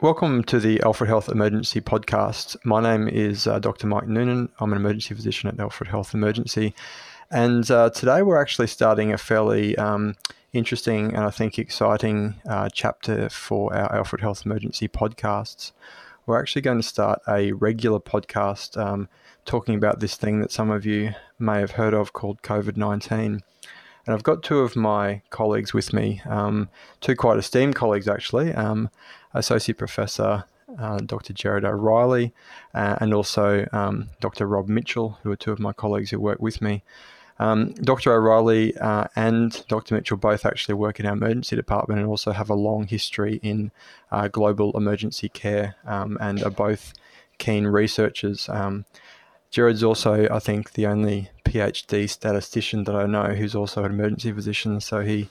Welcome to the Alfred Health Emergency Podcast. My name is uh, Dr. Mike Noonan. I'm an emergency physician at Alfred Health Emergency. And uh, today we're actually starting a fairly um, interesting and I think exciting uh, chapter for our Alfred Health Emergency podcasts. We're actually going to start a regular podcast um, talking about this thing that some of you may have heard of called COVID 19. And I've got two of my colleagues with me, um, two quite esteemed colleagues actually, um, Associate Professor uh, Dr. Gerard O'Reilly uh, and also um, Dr. Rob Mitchell, who are two of my colleagues who work with me. Um, Dr. O'Reilly uh, and Dr. Mitchell both actually work in our emergency department and also have a long history in uh, global emergency care um, and are both keen researchers. Um, Gerard's also, I think, the only PhD statistician that I know who's also an emergency physician. So he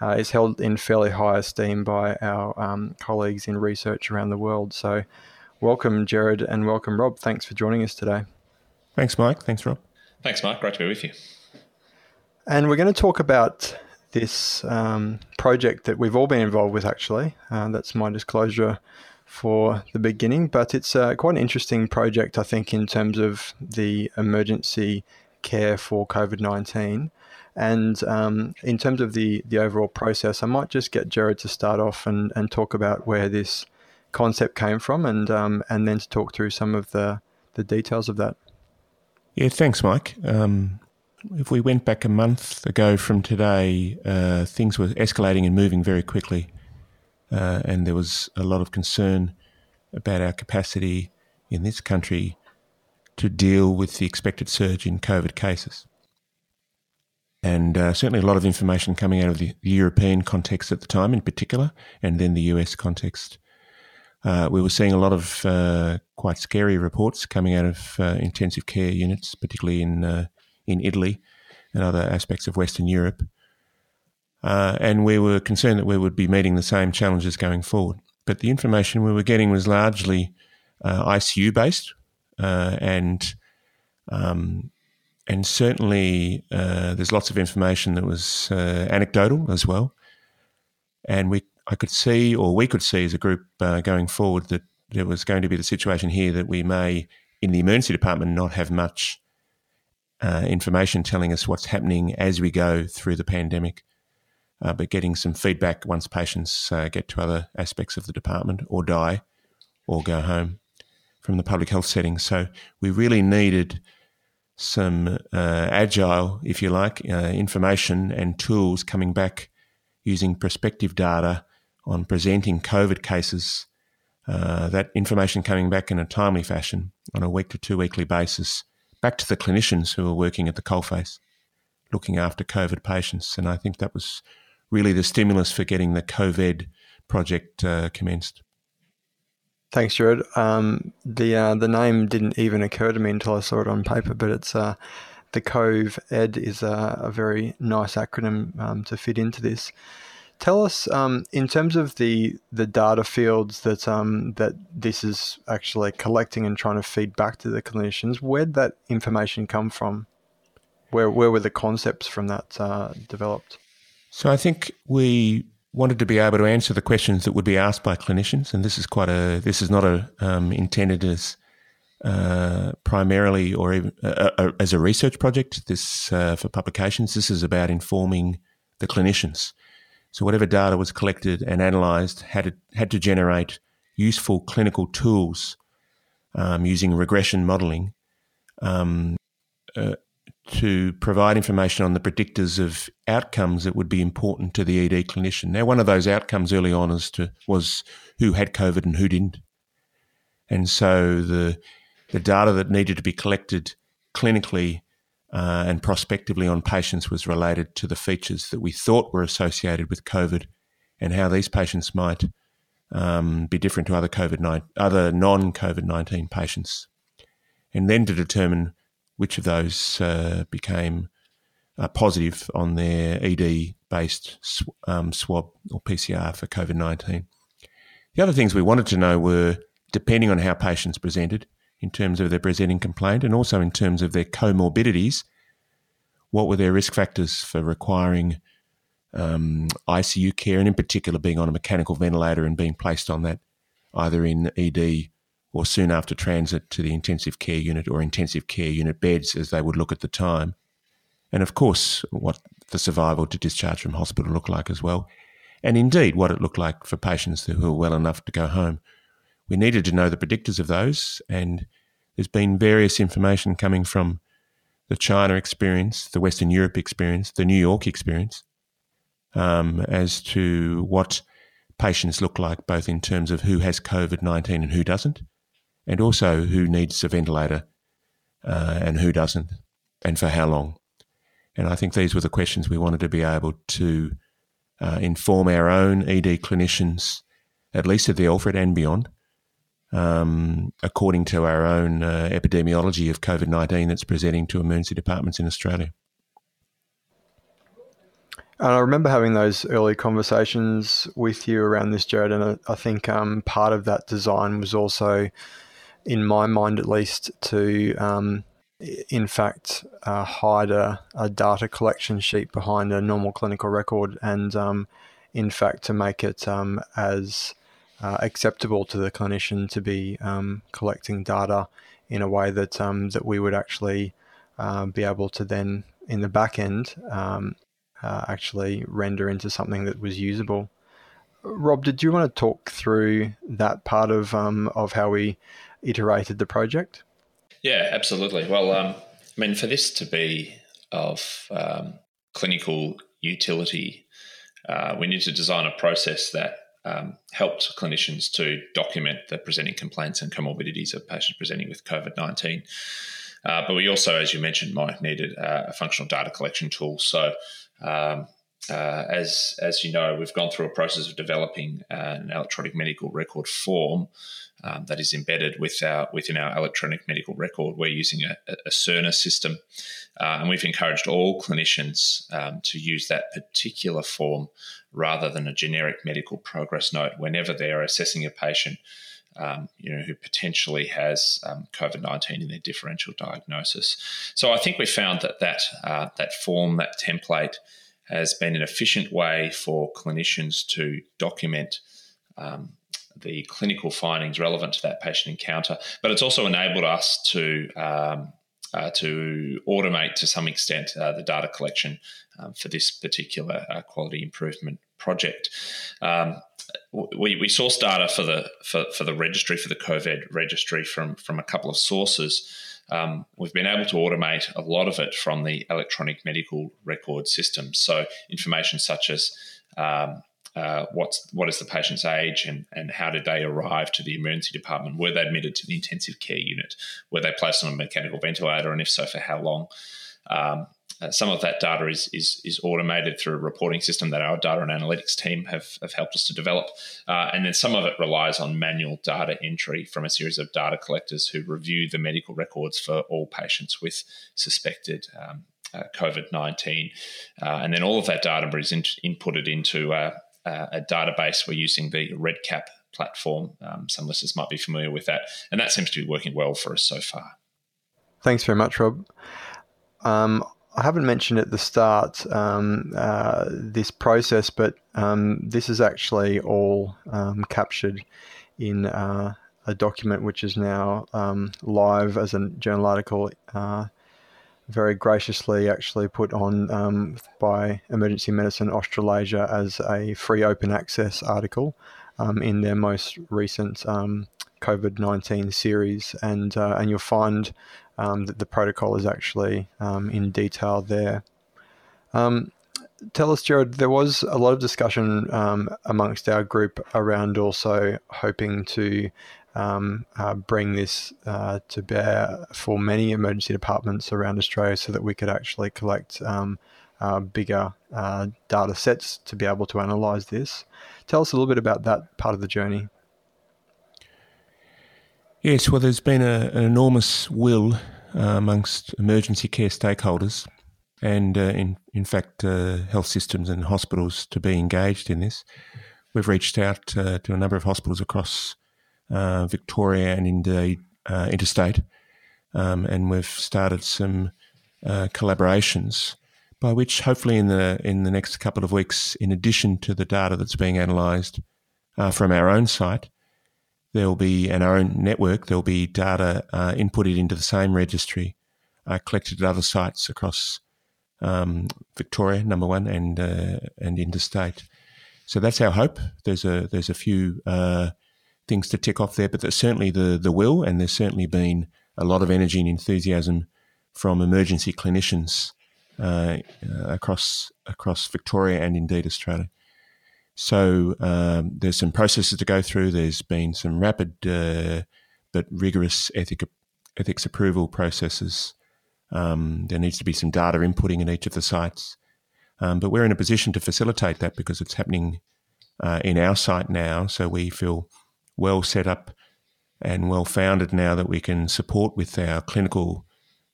uh, is held in fairly high esteem by our um, colleagues in research around the world. So, welcome, Gerard, and welcome, Rob. Thanks for joining us today. Thanks, Mike. Thanks, Rob. Thanks, Mike. Great to be with you. And we're going to talk about this um, project that we've all been involved with, actually. Uh, that's my disclosure for the beginning, but it's uh, quite an interesting project, I think, in terms of the emergency care for COVID 19. And um, in terms of the, the overall process, I might just get Gerard to start off and, and talk about where this concept came from and, um, and then to talk through some of the, the details of that. Yeah, thanks, Mike. Um, if we went back a month ago from today, uh, things were escalating and moving very quickly uh, and there was a lot of concern about our capacity in this country to deal with the expected surge in COVID cases. And uh, certainly a lot of information coming out of the, European context at the time, in particular, and then the US context. Uh, we were seeing a lot of uh, quite scary reports coming out of uh, intensive care units, particularly in uh, in Italy and other aspects of Western Europe. Uh, and we were concerned that we would be meeting the same challenges going forward. But the information we were getting was largely ICU based, and um, and certainly uh, there's lots of information that was uh, anecdotal as well. And we, I could see, or we could see as a group uh, going forward, that there was going to be the situation here that we may, in the emergency department, not have much information telling us what's happening as we go through the pandemic uh, but getting some feedback once patients uh, get to other aspects of the department or die or go home from the public health setting. So we really needed some uh, agile, if you like, uh, information and tools coming back using prospective data on presenting COVID cases. Uh, that information coming back in a timely fashion on a week to two weekly basis back to the clinicians who are working at the coalface looking after COVID patients. And I think that was really the stimulus for getting the COVED project uh, commenced. Thanks, Gerard. Um, the uh, the name didn't even occur to me until I saw it on paper, but it's uh, the Cove Ed is a, a very nice acronym um, to fit into this. Tell us, um, in terms of the the data fields that um, that this is actually collecting and trying to feed back to the clinicians, where did that information come from? Where where were the concepts from that uh, developed? So I think we wanted to be able to answer the questions that would be asked by clinicians, and this is quite a this is not a um, intended as uh, primarily or even uh, uh, as a research project. This uh, for publications. This is about informing the clinicians. So whatever data was collected and analysed had to, had to generate useful clinical tools um, using regression modelling um, uh, to provide information on the predictors of outcomes that would be important to the ED clinician. Now, one of those outcomes early on is to, was who had COVID and who didn't. And so the, the data that needed to be collected clinically uh, and prospectively on patients was related to the features that we thought were associated with COVID and how these patients might um, be different to other COVID other non COVID nineteen patients, and then to determine which of those uh, became uh, positive on their ED based sw- um, swab or PCR for COVID 19. The other things we wanted to know were depending on how patients presented in terms of their presenting complaint and also in terms of their comorbidities, what were their risk factors for requiring um, ICU care and, in particular, being on a mechanical ventilator and being placed on that either in ED or soon after transit to the intensive care unit or intensive care unit beds as they would look at the time. And of course, what the survival to discharge from hospital looked like as well. And indeed, what it looked like for patients who were well enough to go home. We needed to know the predictors of those, and there's been various information coming from the China experience, the Western Europe experience, the New York experience, um, as to what patients look like, both in terms of who has COVID 19 and who doesn't, and also who needs a ventilator uh, and who doesn't, and for how long. And I think these were the questions we wanted to be able to uh, inform our own ED clinicians, at least at the Alfred and beyond, um, according to our own uh, epidemiology of COVID 19 that's presenting to emergency departments in Australia. And I remember having those early conversations with you around this, Gerard, and I, think um, part of that design was also, in my mind at least, to um, in fact uh, hide a, a, data collection sheet behind a normal clinical record, and um, in fact to make it um, as uh, acceptable to the clinician to be um, collecting data in a way that um, that we would actually uh, be able to then in the back end um, uh, actually render into something that was usable. Rob, did you want to talk through that part of um, of how we iterated the project? Yeah, absolutely. Well, um, I mean, for this to be of um, clinical utility, uh, we need to design a process that um, helped clinicians to document the presenting complaints and comorbidities of patients presenting with COVID 19. Uh, but we also, as you mentioned, Mike, needed uh, a functional data collection tool. So um, uh, as as you know, we've gone through a process of developing an electronic medical record form um, that is embedded with our within our electronic medical record. We're using a, a Cerner system, uh, and we've encouraged all clinicians um, to use that particular form rather than a generic medical progress note whenever they're assessing a patient. Um, you know, who potentially has um, COVID nineteen in their differential diagnosis. So I think we found that that uh, that form, that template, has been an efficient way for clinicians to document um, the clinical findings relevant to that patient encounter. But it's also enabled us to um, uh, to automate to some extent uh, the data collection um, for this particular uh, quality improvement project. Um, we, we source data for the for, for the registry for the COVED registry from from a couple of sources. Um, we've been able to automate a lot of it from the electronic medical record system. So information such as um, uh, what's what is the patient's age and, and how did they arrive to the emergency department? Were they admitted to the intensive care unit? Were they placed on a mechanical ventilator, and if so, for how long? Um, uh, some of that data is, is, is automated through a reporting system that our data and analytics team have, have helped us to develop. Uh, and then some of it relies on manual data entry from a series of data collectors who review the medical records for all patients with suspected um, uh, COVID 19. Uh, and then all of that data is in, inputted into a, a database. We're using the REDCap platform. Um, some listeners might be familiar with that. And that seems to be working well for us so far. Thanks very much, Rob. Um, I haven't mentioned at the start um, uh, this process, but um, this is actually all um, captured in uh, a document which is now um, live as a journal article, uh, very graciously actually put on um, by Emergency Medicine Australasia as a free open access article um, in their most recent COVID 19 series. And, uh, and you'll find um, that the protocol is actually um, in detail there. Um, tell us, Gerard, there was a lot of discussion um, amongst our group around also hoping to um, uh, bring this uh, to bear for many emergency departments around Australia so that we could actually collect um, uh, bigger uh, data sets to be able to analyze this. Tell us a little bit about that part of the journey. Yes, well, there's been a, an enormous will uh, amongst emergency care stakeholders and, uh, in, in fact, uh, health systems and hospitals to be engaged in this. We've reached out uh, to a number of hospitals across uh, Victoria and indeed uh, interstate, um, and we've started some collaborations by which, hopefully, in the in the next couple of weeks, in addition to the data that's being analysed from our own site, there will be an our own network. There will be data uh, inputted into the same registry, uh, collected at other sites across um, Victoria, number one, and uh, and interstate. So that's our hope. There's a there's a few uh, things to tick off there, but there's certainly the the will, and there's certainly been a lot of energy and enthusiasm from emergency clinicians uh, across across Victoria and indeed Australia. So um, there's some processes to go through. There's been some rapid uh, but rigorous ethic, ethics approval processes. Um, there needs to be some data inputting in each of the sites. Um, but we're in a position to facilitate that because it's happening uh, in our site now. So we feel well set up and well founded now that we can support with our clinical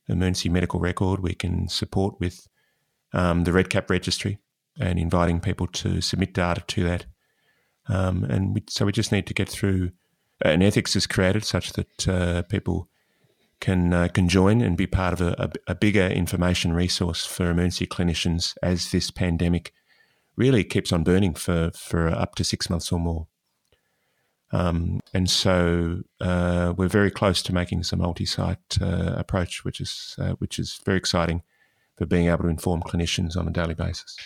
emergency medical record. We can support with um, the REDCap registry and inviting people to submit data to that. Um, and we, so we just need to get through. An ethics is created such that uh, people can uh, can join and be part of a, a, bigger information resource for emergency clinicians as this pandemic really keeps on burning for for up to six months or more. Um, and so uh, we're very close to making a multi-site uh, approach, which is uh, which is very exciting for being able to inform clinicians on a daily basis.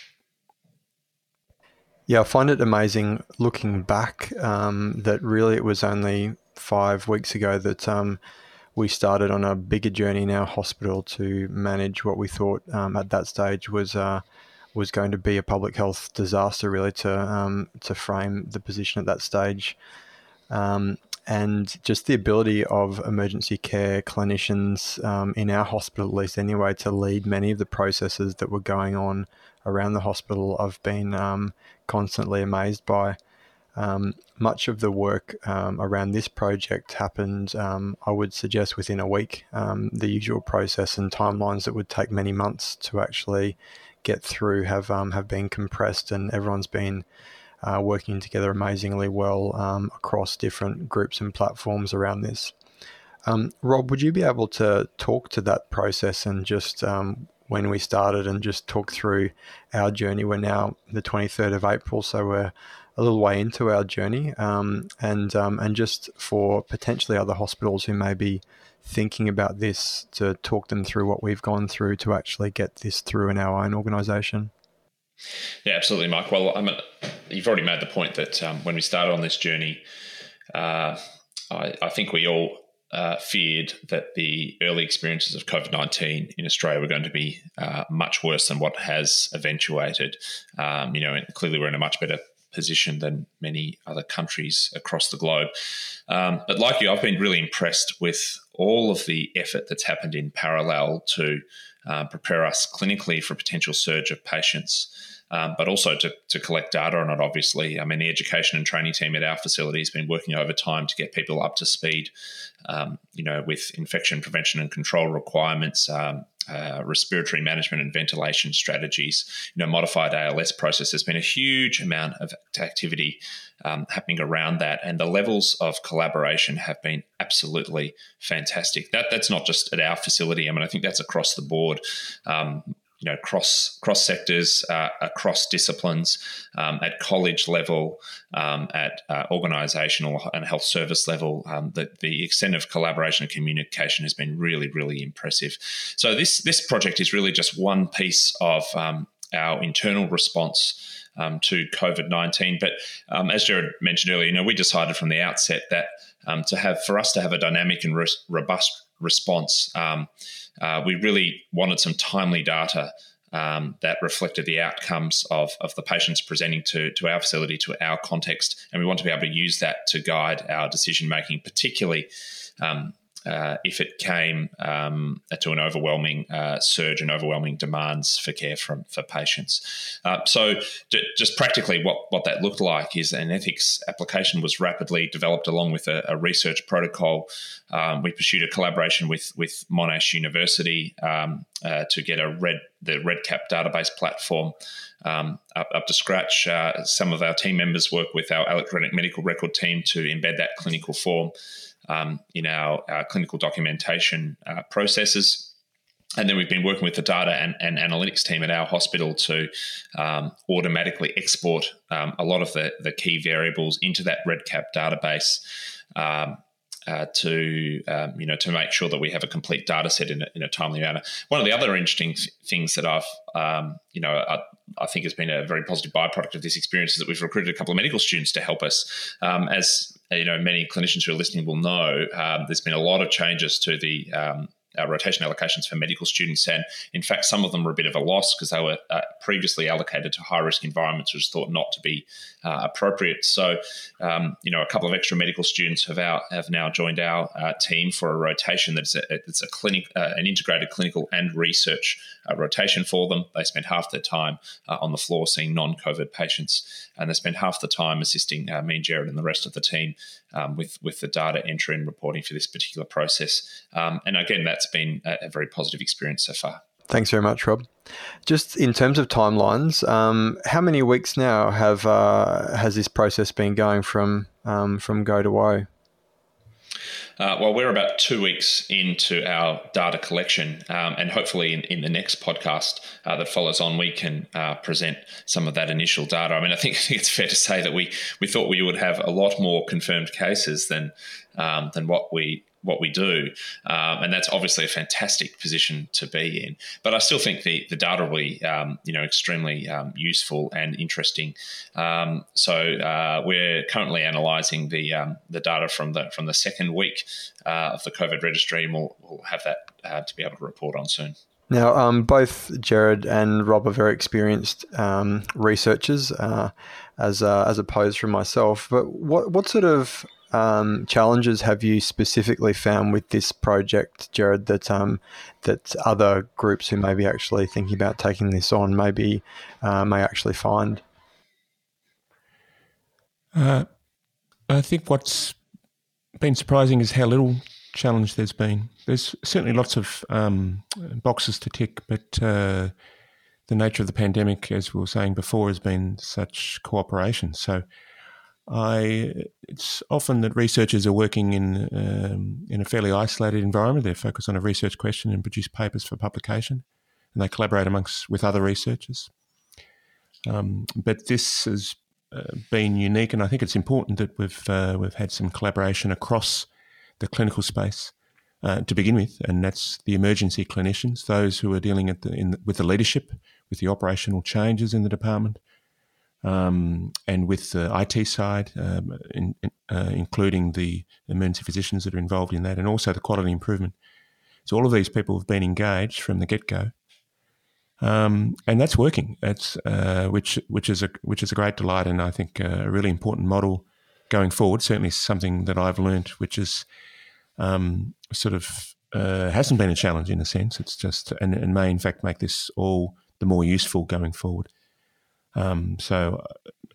Yeah, I find it amazing looking back um, that really it was only five weeks ago that um, we started on a bigger journey in our hospital to manage what we thought um, at that stage was uh, was going to be a public health disaster. Really, to um, to frame the position at that stage, um, and just the ability of emergency care clinicians um, in our hospital, at least anyway, to lead many of the processes that were going on around the hospital. I've been um, constantly amazed by. Um, much of the work um, around this project happened, um, I would suggest, within a week. Um, the usual process and timelines that would take many months to actually get through have have been compressed, and everyone's been uh, working together amazingly well um, across different groups and platforms around this. Rob, would you be able to talk to that process and just when we started and just talk through our journey. We're now the 23rd of April, so we're a little way into our journey, um, and um, and just for potentially other hospitals who may be thinking about this to talk them through what we've gone through to actually get this through in our own organisation. Yeah, absolutely, Mike. Well, I you've already made the point that um, when we started on this journey, uh, I, I, think we all uh, feared that the early experiences of COVID 19 in Australia were going to be uh, much worse than what has eventuated. Um, you know, clearly we're in a much better position than many other countries across the globe. Um, but like you, I've been really impressed with all of the effort that's happened in parallel to uh, prepare us clinically for potential surge of patients um, but also to, to collect data on it, obviously. I mean, the education and training team at our facility has been working overtime to get people up to speed, um, you know, with infection prevention and control requirements, um, uh, respiratory management and ventilation strategies, you know, modified ALS process. There's been a huge amount of activity um, happening around that, and the levels of collaboration have been absolutely fantastic. That that's not just at our facility. I mean, I think that's across the board. Um, you know cross cross sectors, uh, across disciplines, um, at college level, um, at uh, organisational and health service level. Um, the, the extent of collaboration and communication has been really really impressive. So this this project is really just one piece of um, our internal response. Um, to COVID nineteen, but um, as Gerard mentioned earlier, you know we decided from the outset that to have for us to have a dynamic and robust response, um, uh, we really wanted some timely data um, that reflected the outcomes of, of the patients presenting to, to our facility, to our context. And we want to be able to use that to guide our decision making, particularly um, uh, if it came um, to an overwhelming uh, surge and overwhelming demands for care from for patients. Uh, so, d- just practically, what what that looked like is an ethics application was rapidly developed along with a, a research protocol. Um, we pursued a collaboration with with Monash University um, uh, to get a red the REDCap database platform. Um, up, up, to scratch. Uh, some of our team members work with our electronic medical record team to embed that clinical form um, in our, our, clinical documentation uh, processes. And then we've been working with the data and, and analytics team at our hospital to um, automatically export um, a lot of the, the key variables into that REDCap database. Um, uh, to um, you know to make sure that we have a complete data set in a, in a timely manner. One of the other interesting th- things that I've um, you know I, I, think has been a very positive byproduct of this experience is that we've recruited a couple of medical students to help us. Um, as you know, many clinicians who are listening will know, um, there's been a lot of changes to the um, uh, rotation allocations for medical students. And in fact, some of them were a bit of a loss because they were uh, previously allocated to high risk environments, which was thought not to be uh, appropriate. So, um, you know, a couple of extra medical students have, have now joined our uh, team for a rotation that's a, it's a clinic, uh, an integrated clinical and research uh, rotation for them. They spend half their time on the floor seeing non COVID patients, and they spend half the time assisting me and Gerard and the rest of the team um, with with the data entry and reporting for this particular process. Um, and again, that's been a, a, very positive experience so far. Thanks very much, Rob. Just in terms of timelines, um, how many weeks now have uh, has this process been going from um, from go to woe? Uh, well, we're about two weeks into our data collection, um, and hopefully, in, in, the next podcast uh, that follows on, we can uh, present some of that initial data. I mean, I think, it's fair to say that we we thought we would have a lot more confirmed cases than um, than what we what we do. Um, and that's obviously a fantastic position to be in. But I still think the, the data will be, um, you know, extremely um, useful and interesting. Um, so uh, we're currently analysing the um, the data from the from the second week uh, of the COVED registry, and we'll, we'll have that uh, to be able to report on soon. Now, um, both Gerard and Rob are very experienced researchers, uh, as uh, as opposed from myself. But what what sort of um, challenges have you specifically found with this project, Gerard, that um, that other groups who may be actually thinking about taking this on maybe uh, may actually find? Uh, I think what's been surprising is how little challenge there's been. There's certainly lots of um, boxes to tick, but uh, the nature of the pandemic, as we were saying before, has been such cooperation. So I it's often that researchers are working in um, in a fairly isolated environment. They're focused on a research question and produce papers for publication, and they collaborate amongst with other researchers. Um, but this has uh, been unique, and I think it's important that we've uh, we've had some collaboration across the clinical space uh, to begin with, and that's the emergency clinicians, those who are dealing the, the, with the leadership, with the operational changes in the department, um, and with the IT side, um, in, uh, including the emergency physicians that are involved in that, and also the quality improvement. So all of these people have been engaged from the get go, um, and that's working. That's uh, which which is a which is a great delight, and I think a really important model going forward. Certainly something that I've learned, which is um, sort of uh, hasn't been a challenge in a sense. It's just and, and may in fact make this all the more useful going forward. Um, so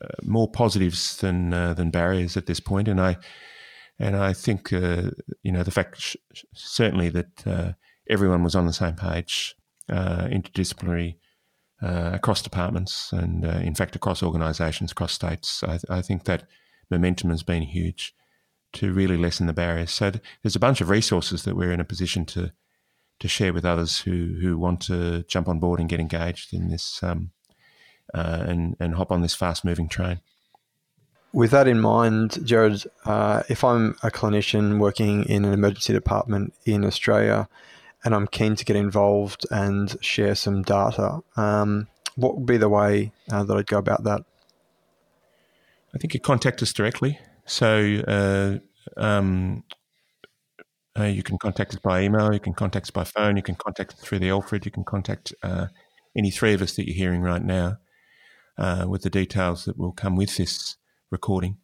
uh, more positives than uh, than barriers at this point, and I and I think uh, you know the fact sh- certainly that uh, everyone was on the same page, uh, interdisciplinary uh, across departments, and in fact across organisations, across states. I, I, think that momentum has been huge to really lessen the barriers. So there's a bunch of resources that we're in a position to to share with others who who want to jump on board and get engaged in this um, uh, and and hop on this fast moving train. With that in mind, Gerard, uh, if I'm a clinician working in an emergency department in Australia and I'm keen to get involved and share some data, um, what would be the way uh, that I'd go about that? I think you contact us directly. So uh, um, uh, you can contact us by email, you can contact us by phone, you can contact us through the Alfred, you can contact uh, any three of us that you're hearing right now uh, with the details that will come with this recording,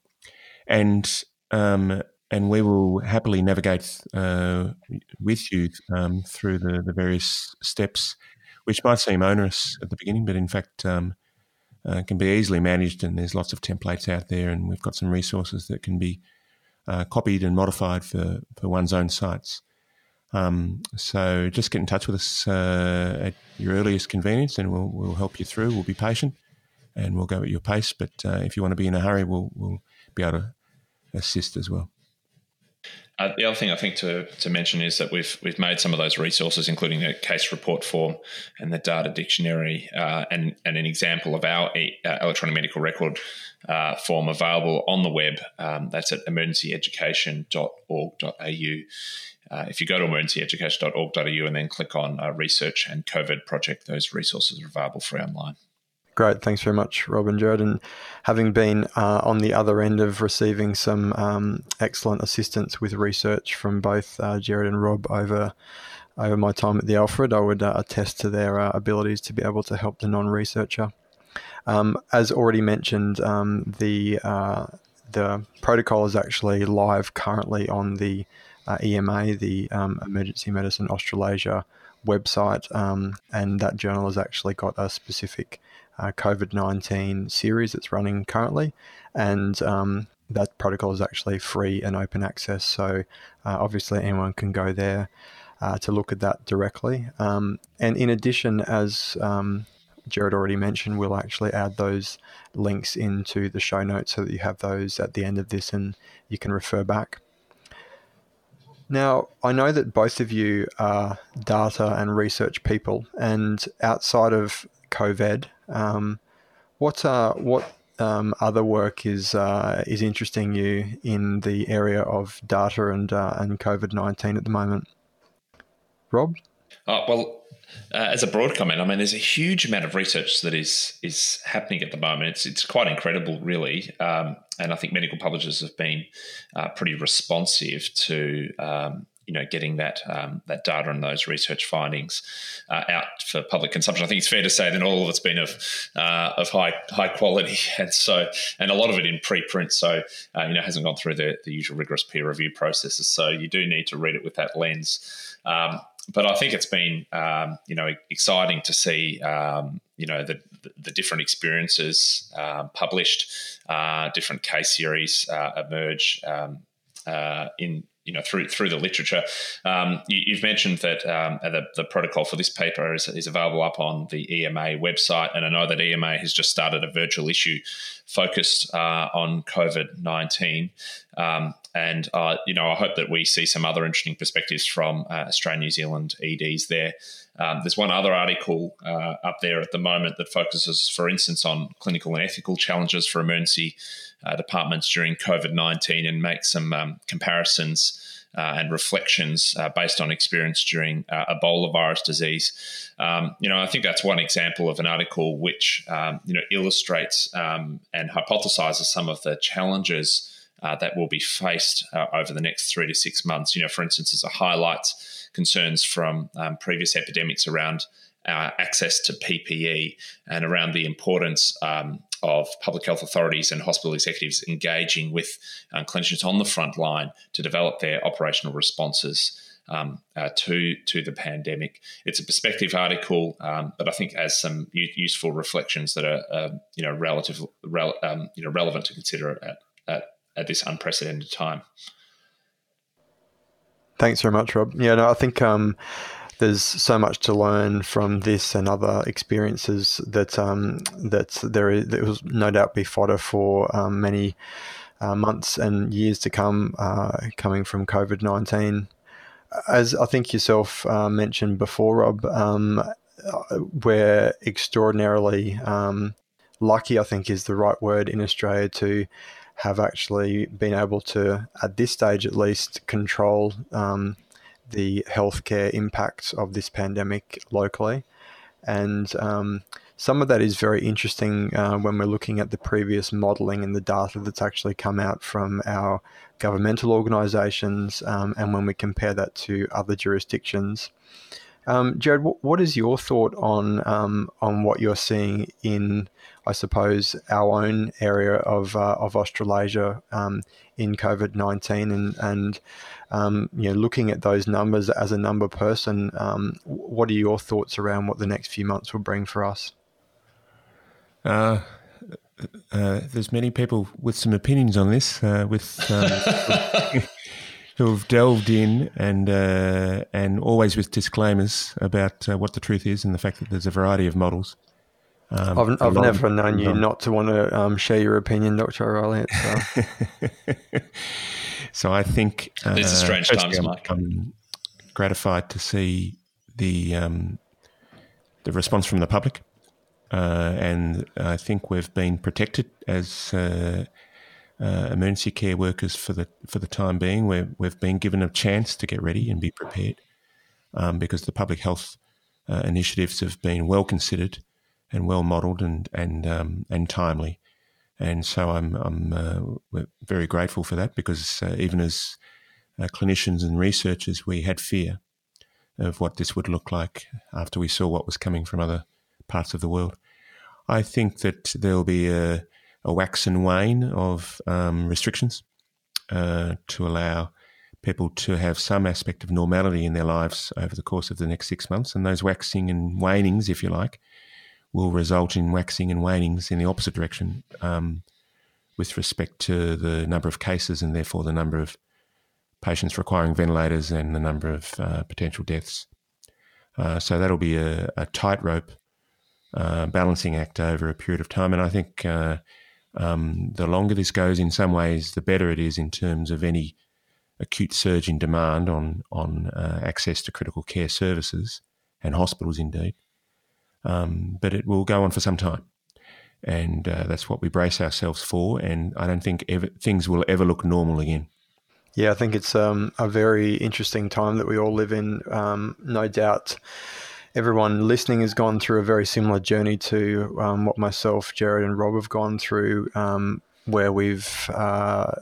and um, and we will happily navigate uh, with you um, through the, the various steps, which might seem onerous at the beginning, but in fact um, uh, can be easily managed. And there's lots of templates out there, and we've got some resources that can be uh, copied and modified for, for one's own sites. Um, so just get in touch with us uh, at your earliest convenience, and we'll we'll help you through. We'll be patient and we'll go at your pace. But uh, if you want to be in a hurry, we'll we'll be able to assist as well. Uh, the other thing I think to, to mention is that we've we've made some of those resources, including the case report form and the data dictionary, uh, and and an example of our e- uh, electronic medical record uh, form available on the web. Um, that's at emergencyeducation.org.au. Uh, if you go to emergencyeducation.org.au and then click on uh, research and COVED project, those resources are available free online. Great, thanks very much, Rob and Gerard. And having been uh, on the other end of receiving some um, excellent assistance with research from both uh, Gerard and Rob over over my time at the Alfred, I would uh, attest to their uh, abilities to be able to help the non-researcher. Um, as already mentioned, um, the uh, the protocol is actually live currently on the uh, EMA, the um, Emergency Medicine Australasia website, um, and that journal has actually got a specific uh, COVID 19 series that's running currently. And um, that protocol is actually free and open access. So uh, obviously, anyone can go there uh, to look at that directly. Um, and in addition, as um, Gerard already mentioned, we'll actually add those links into the show notes so that you have those at the end of this and you can refer back. Now, I know that both of you are data and research people, and outside of COVID, um, what uh, what um, other work is uh, is interesting you in the area of data and uh, and COVID nineteen at the moment, Rob? Uh, well, uh, as a broad comment, I mean, there's a huge amount of research that is is happening at the moment. It's it's quite incredible, really, um, and I think medical publishers have been uh, pretty responsive to um, you know getting that um, that data and those research findings uh, out for public consumption. I think it's fair to say that all of it's been of uh, of high high quality, and so and a lot of it in preprint. So uh, you know hasn't gone through the, the usual rigorous peer review processes. So you do need to read it with that lens. Um, but I think it's been um, you know exciting to see um, you know the, the different experiences um, published, uh, different case series uh, emerge um, uh, in you know through through the literature. Um, you, have mentioned that um, the, the protocol for this paper is, is available up on the EMA website, and I know that EMA has just started a virtual issue focused uh, on COVID nineteen. Um, and uh, you know, I hope that we see some other interesting perspectives from uh, Australia, New Zealand EDs there. Um, there's one other article uh, up there at the moment that focuses, for instance, on clinical and ethical challenges for emergency uh, departments during COVID 19 and make some um, comparisons. Uh, and reflections uh, based on experience during uh, Ebola virus disease. Um, you know, I think that's one example of an article which um, you know illustrates um, and hypothesizes some of the challenges uh, that will be faced uh, over the next three to six months. You know, for instance, as it highlights concerns from um, previous epidemics around uh, access to PPE and around the importance um, of public health authorities and hospital executives engaging with um, clinicians on the front line to develop their operational responses. Um, uh, to to the pandemic, it's a perspective article, um, but I think has some u- useful reflections that are uh, you know relative, rel- um, you know relevant to consider at, at at this unprecedented time. Thanks very much, Rob. Yeah, no, I think um, there's so much to learn from this and other experiences that um, that there is there will no doubt be fodder for um, many uh, months and years to come uh, coming from COVID nineteen. As I think yourself uh, mentioned before, Rob, um, we're extraordinarily um, lucky. I think is the right word in Australia to have actually been able to, at this stage at least, control um, the healthcare impacts of this pandemic locally. And um, some of that is very interesting uh, when we're looking at the previous modelling and the data that's actually come out from our governmental organisations um, and when we compare that to other jurisdictions. Um, Gerard, what is your thought on um, on what you're seeing in, I suppose, our own area of uh, of Australasia um, in COVID nineteen, and and um, you know, looking at those numbers as a number person, um, what are your thoughts around what the next few months will bring for us? Uh, uh, there's many people with some opinions on this. Uh, with um, who've delved in and uh, and always with disclaimers about uh, what the truth is and the fact that there's a variety of models. Um, I've, I've never known you not to want to um, share your opinion, Dr. O'Reilly. So. So I think uh, these are strange times, I'm, Mike. I'm gratified to see the um, the response from the public, uh, and I think we've been protected as uh, uh, emergency care workers for the for the time being. we we've been given a chance to get ready and be prepared um, because the public health uh, initiatives have been well considered and well modelled and and um, and timely. And so I'm I'm uh, very grateful for that because uh, even as uh, clinicians and researchers, we had fear of what this would look like after we saw what was coming from other parts of the world. I think that there'll be a, a wax and wane of um, restrictions uh, to allow people to have some aspect of normality in their lives over the course of the next six months. And those waxing and wanings, if you like, will result in waxing and wanings in the opposite direction um, with respect to the number of cases and therefore the number of patients requiring ventilators and the number of uh, potential deaths. Uh, so that'll be a, a tightrope uh, balancing act over a period of time. And I think uh, um, the longer this goes, in some ways, the better it is in terms of any acute surge in demand on on uh, access to critical care services and hospitals, indeed. Um, but it will go on for some time, and uh, that's what we brace ourselves for. And I don't think ever, things will ever look normal again. Yeah, I think it's um, a very interesting time that we all live in. Um, no doubt, everyone listening has gone through a very similar journey to um, what myself, Gerard, and Rob have gone through, um, where we've uh,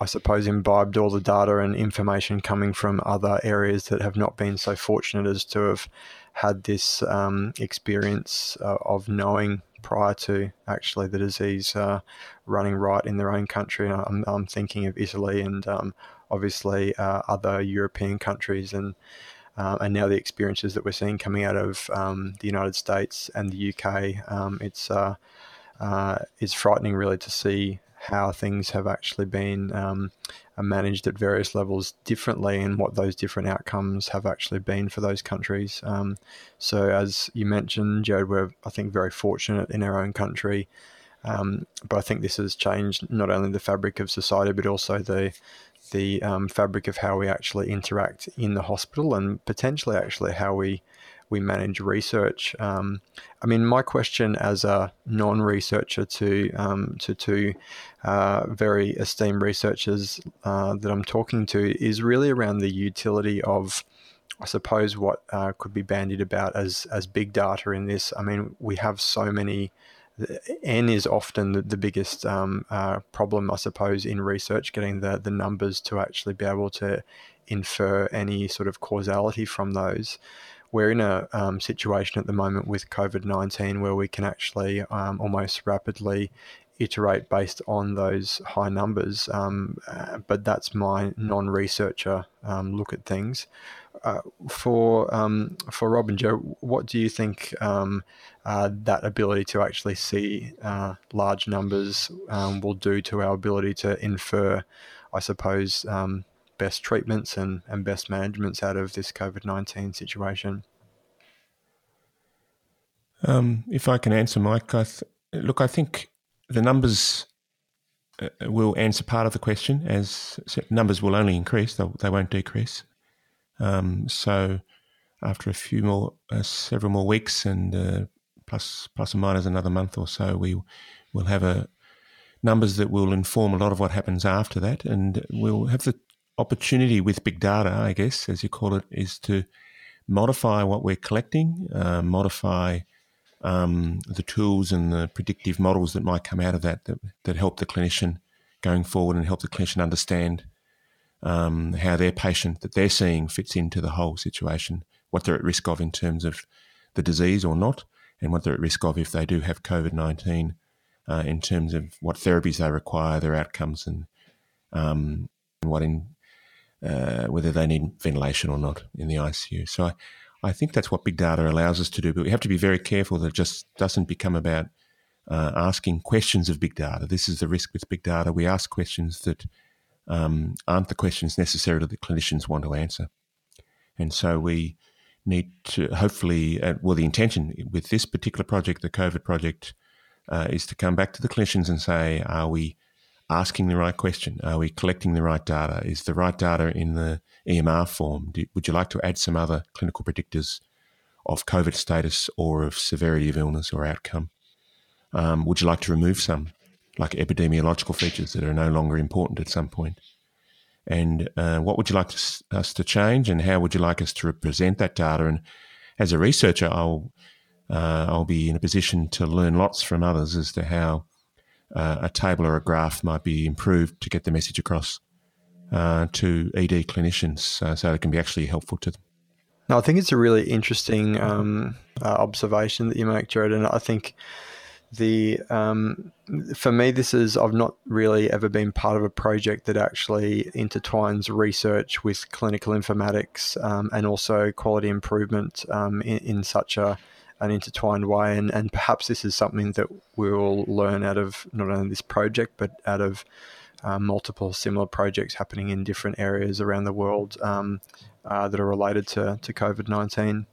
I suppose, imbibed all the data and information coming from other areas that have not been so fortunate as to have had this um, experience uh, of knowing prior to actually the disease uh, running right in their own country. I'm, I'm thinking of Italy and um, obviously uh, other European countries and uh, and now the experiences that we're seeing coming out of um, the United States and the UK. Um, it's uh, uh, it's frightening really to see how things have actually been um, managed at various levels differently and what those different outcomes have actually been for those countries. Um, so, as you mentioned, Gerard, we're, I think, very fortunate in our own country. Um, but I think this has changed not only the fabric of society, but also the the um, fabric of how we actually interact in the hospital and potentially actually how we we manage research. Um, I mean, my question as a non-researcher to um, to two uh, very esteemed researchers uh, that I'm talking to is really around the utility of, I suppose, what uh, could be bandied about as as big data in this. I mean, we have so many. N is often the, biggest um, uh, problem, I suppose, in research, getting the, the numbers to actually be able to infer any sort of causality from those we're in a um, situation at the moment with COVID 19 where we can actually um, almost rapidly iterate based on those high numbers. Um, uh, but that's my non researcher um, look at things. Uh, for um, for Rob and Joe, what do you think um, uh, that ability to actually see uh, large numbers will do to our ability to infer, I suppose, best treatments and, and best managements out of this COVID 19 situation? Um, if I can answer, Mike, I th- look, I think the numbers uh, will answer part of the question as numbers will only increase, they won't decrease. Um, so after a few more, uh, several more weeks and uh, plus, plus or minus another month or so, we will have a numbers that will inform a lot of what happens after that. And we'll have the opportunity with big data, I guess, as you call it, is to modify what we're collecting, uh, modify um, the tools and the predictive models that might come out of that, that that help the clinician going forward and help the clinician understand um, how their patient that they're seeing fits into the whole situation, what they're at risk of in terms of the disease or not, and what they're at risk of if they do have COVID nineteen, uh, in terms of what therapies they require, their outcomes, and um, what in uh, whether they need ventilation or not in the ICU. So I, I think that's what big data allows us to do, but we have to be very careful that it just doesn't become about uh, asking questions of big data. This is the risk with big data. We ask questions that um, aren't the questions necessarily that clinicians want to answer. And so we need to hopefully, uh, well, the intention with this particular project, the COVED project, uh, is to come back to the clinicians and say, are we asking the right question? Are we collecting the right data? Is the right data in the EMR form? Do, would you like to add some other clinical predictors of COVID status or of severity of illness or outcome? Um, would you like to remove some, like epidemiological features that are no longer important at some point? And uh, what would you like to, us to change, and how would you like us to represent that data? And as a researcher, I'll uh, I'll be in a position to learn lots from others as to how uh, a table or a graph might be improved to get the message across uh, to ED clinicians uh, so it can be actually helpful to them. No, I think it's a really interesting um, uh, observation that you make, Gerard, and I think the um, for me this is I've not really ever been part of a project that actually intertwines research with clinical informatics um, and also quality improvement um, in, in, such a an intertwined way and, and perhaps this is something that we'll learn out of not only this project but out of uh, multiple similar projects happening in different areas around the world um, uh, that are related to, to COVID 19.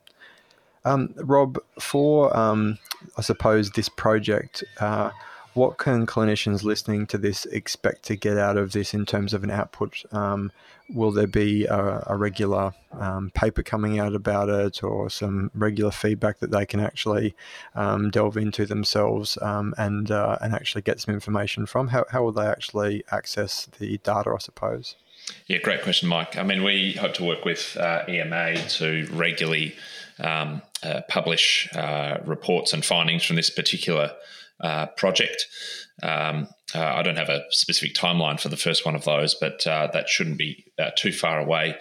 Um, Rob, for um, I suppose this project, uh, what can clinicians listening to this expect to get out of this in terms of an output? Um, will there be a, a regular um, paper coming out about it or some regular feedback that they can actually um, delve into themselves um, and uh, and actually get some information from? How, how will they actually access the data, I suppose? Yeah, great question, Mike. I mean, we hope to work with uh, EMA to regularly um, uh, publish uh, reports and findings from this particular uh, project. Um, uh, I don't have a specific timeline for the first one of those, but uh, that shouldn't be too far away.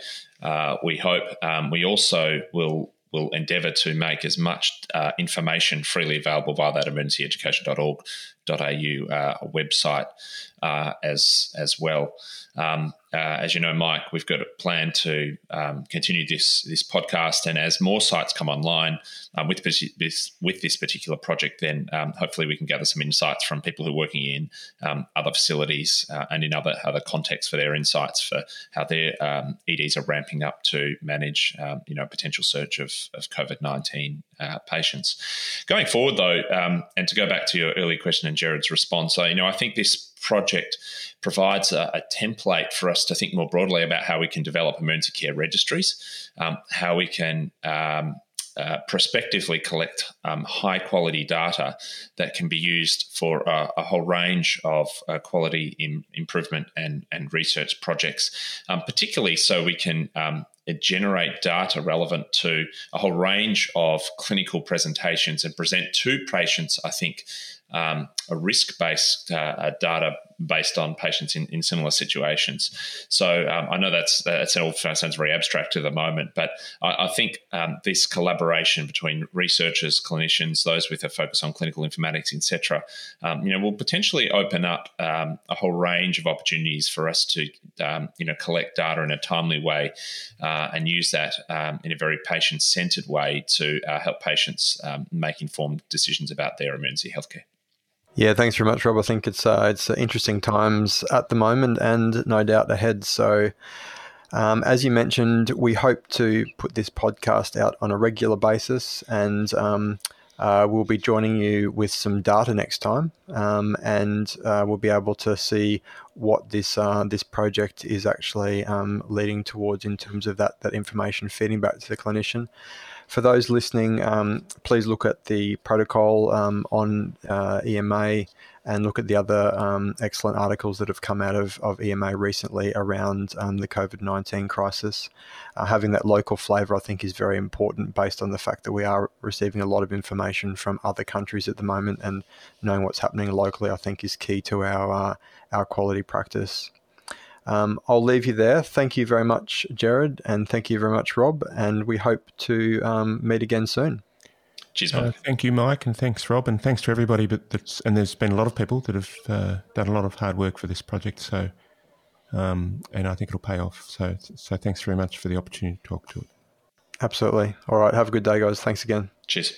we hope. Um, we also will will endeavour to make as much uh, information freely available via that emergencyeducation.org.au uh, website uh, as as well. Um, uh, as you know, Mike, we've got a plan to um, continue this this podcast, and as more sites come online um, with this with this particular project, then um, hopefully we can gather some insights from people who are working in um, other facilities uh, and in other other contexts for their insights for how their um, EDs are ramping up to manage, you know, potential surge of, of COVID nineteen uh, patients. Going forward, though, and to go back to your earlier question and Gerard's response, so, you know, I think this project provides a, a, template for us to think more broadly about how we can develop emergency care registries, um, how we can um, uh, prospectively collect um, high quality data that can be used for a whole range of uh, quality improvement and, and research projects, um, particularly so we can um, generate data relevant to a whole range of clinical presentations and present to patients, I think, um, a risk based uh, data based on patients in, in similar situations. So um, I know that's that all sounds very abstract at the moment, but I, I think um, this collaboration between researchers, clinicians, those with a focus on clinical informatics, etc., um, you know, will potentially open up um, a whole range of opportunities for us to um, you know collect data in a timely way uh, and use that um, in a very patient centered way to uh, help patients make informed decisions about their emergency healthcare. Yeah, thanks very much, Rob. I think it's uh, it's interesting times at the moment, and no doubt ahead. So, um, as you mentioned, we hope to put this podcast out on a regular basis, and um, uh, we'll be joining you with some data next time, um, and uh, we'll be able to see what this uh, this project is actually um, leading towards in terms of that that information feeding back to the clinician for those listening, um, please look at the protocol um, on uh, EMA and look at the other um, excellent articles that have come out of, of EMA recently around um, the COVID 19 crisis. Uh, having that local flavour, I think, is very important based on the fact that we are receiving a lot of information from other countries at the moment, and knowing what's happening locally, I think, is key to our, uh, our quality practice. Um, I'll leave you there. Thank you very much, Gerard, and thank you very much, Rob. And we hope to um, meet again soon. Cheers, Mike. Uh, thank you, Mike, and thanks, Rob, and thanks to everybody. But that's, and there's been a lot of people that have uh, done a lot of hard work for this project. So, um, and I think it'll pay off. So, so thanks very much for the opportunity to talk to it. Absolutely. All right. Have a good day, guys. Thanks again. Cheers.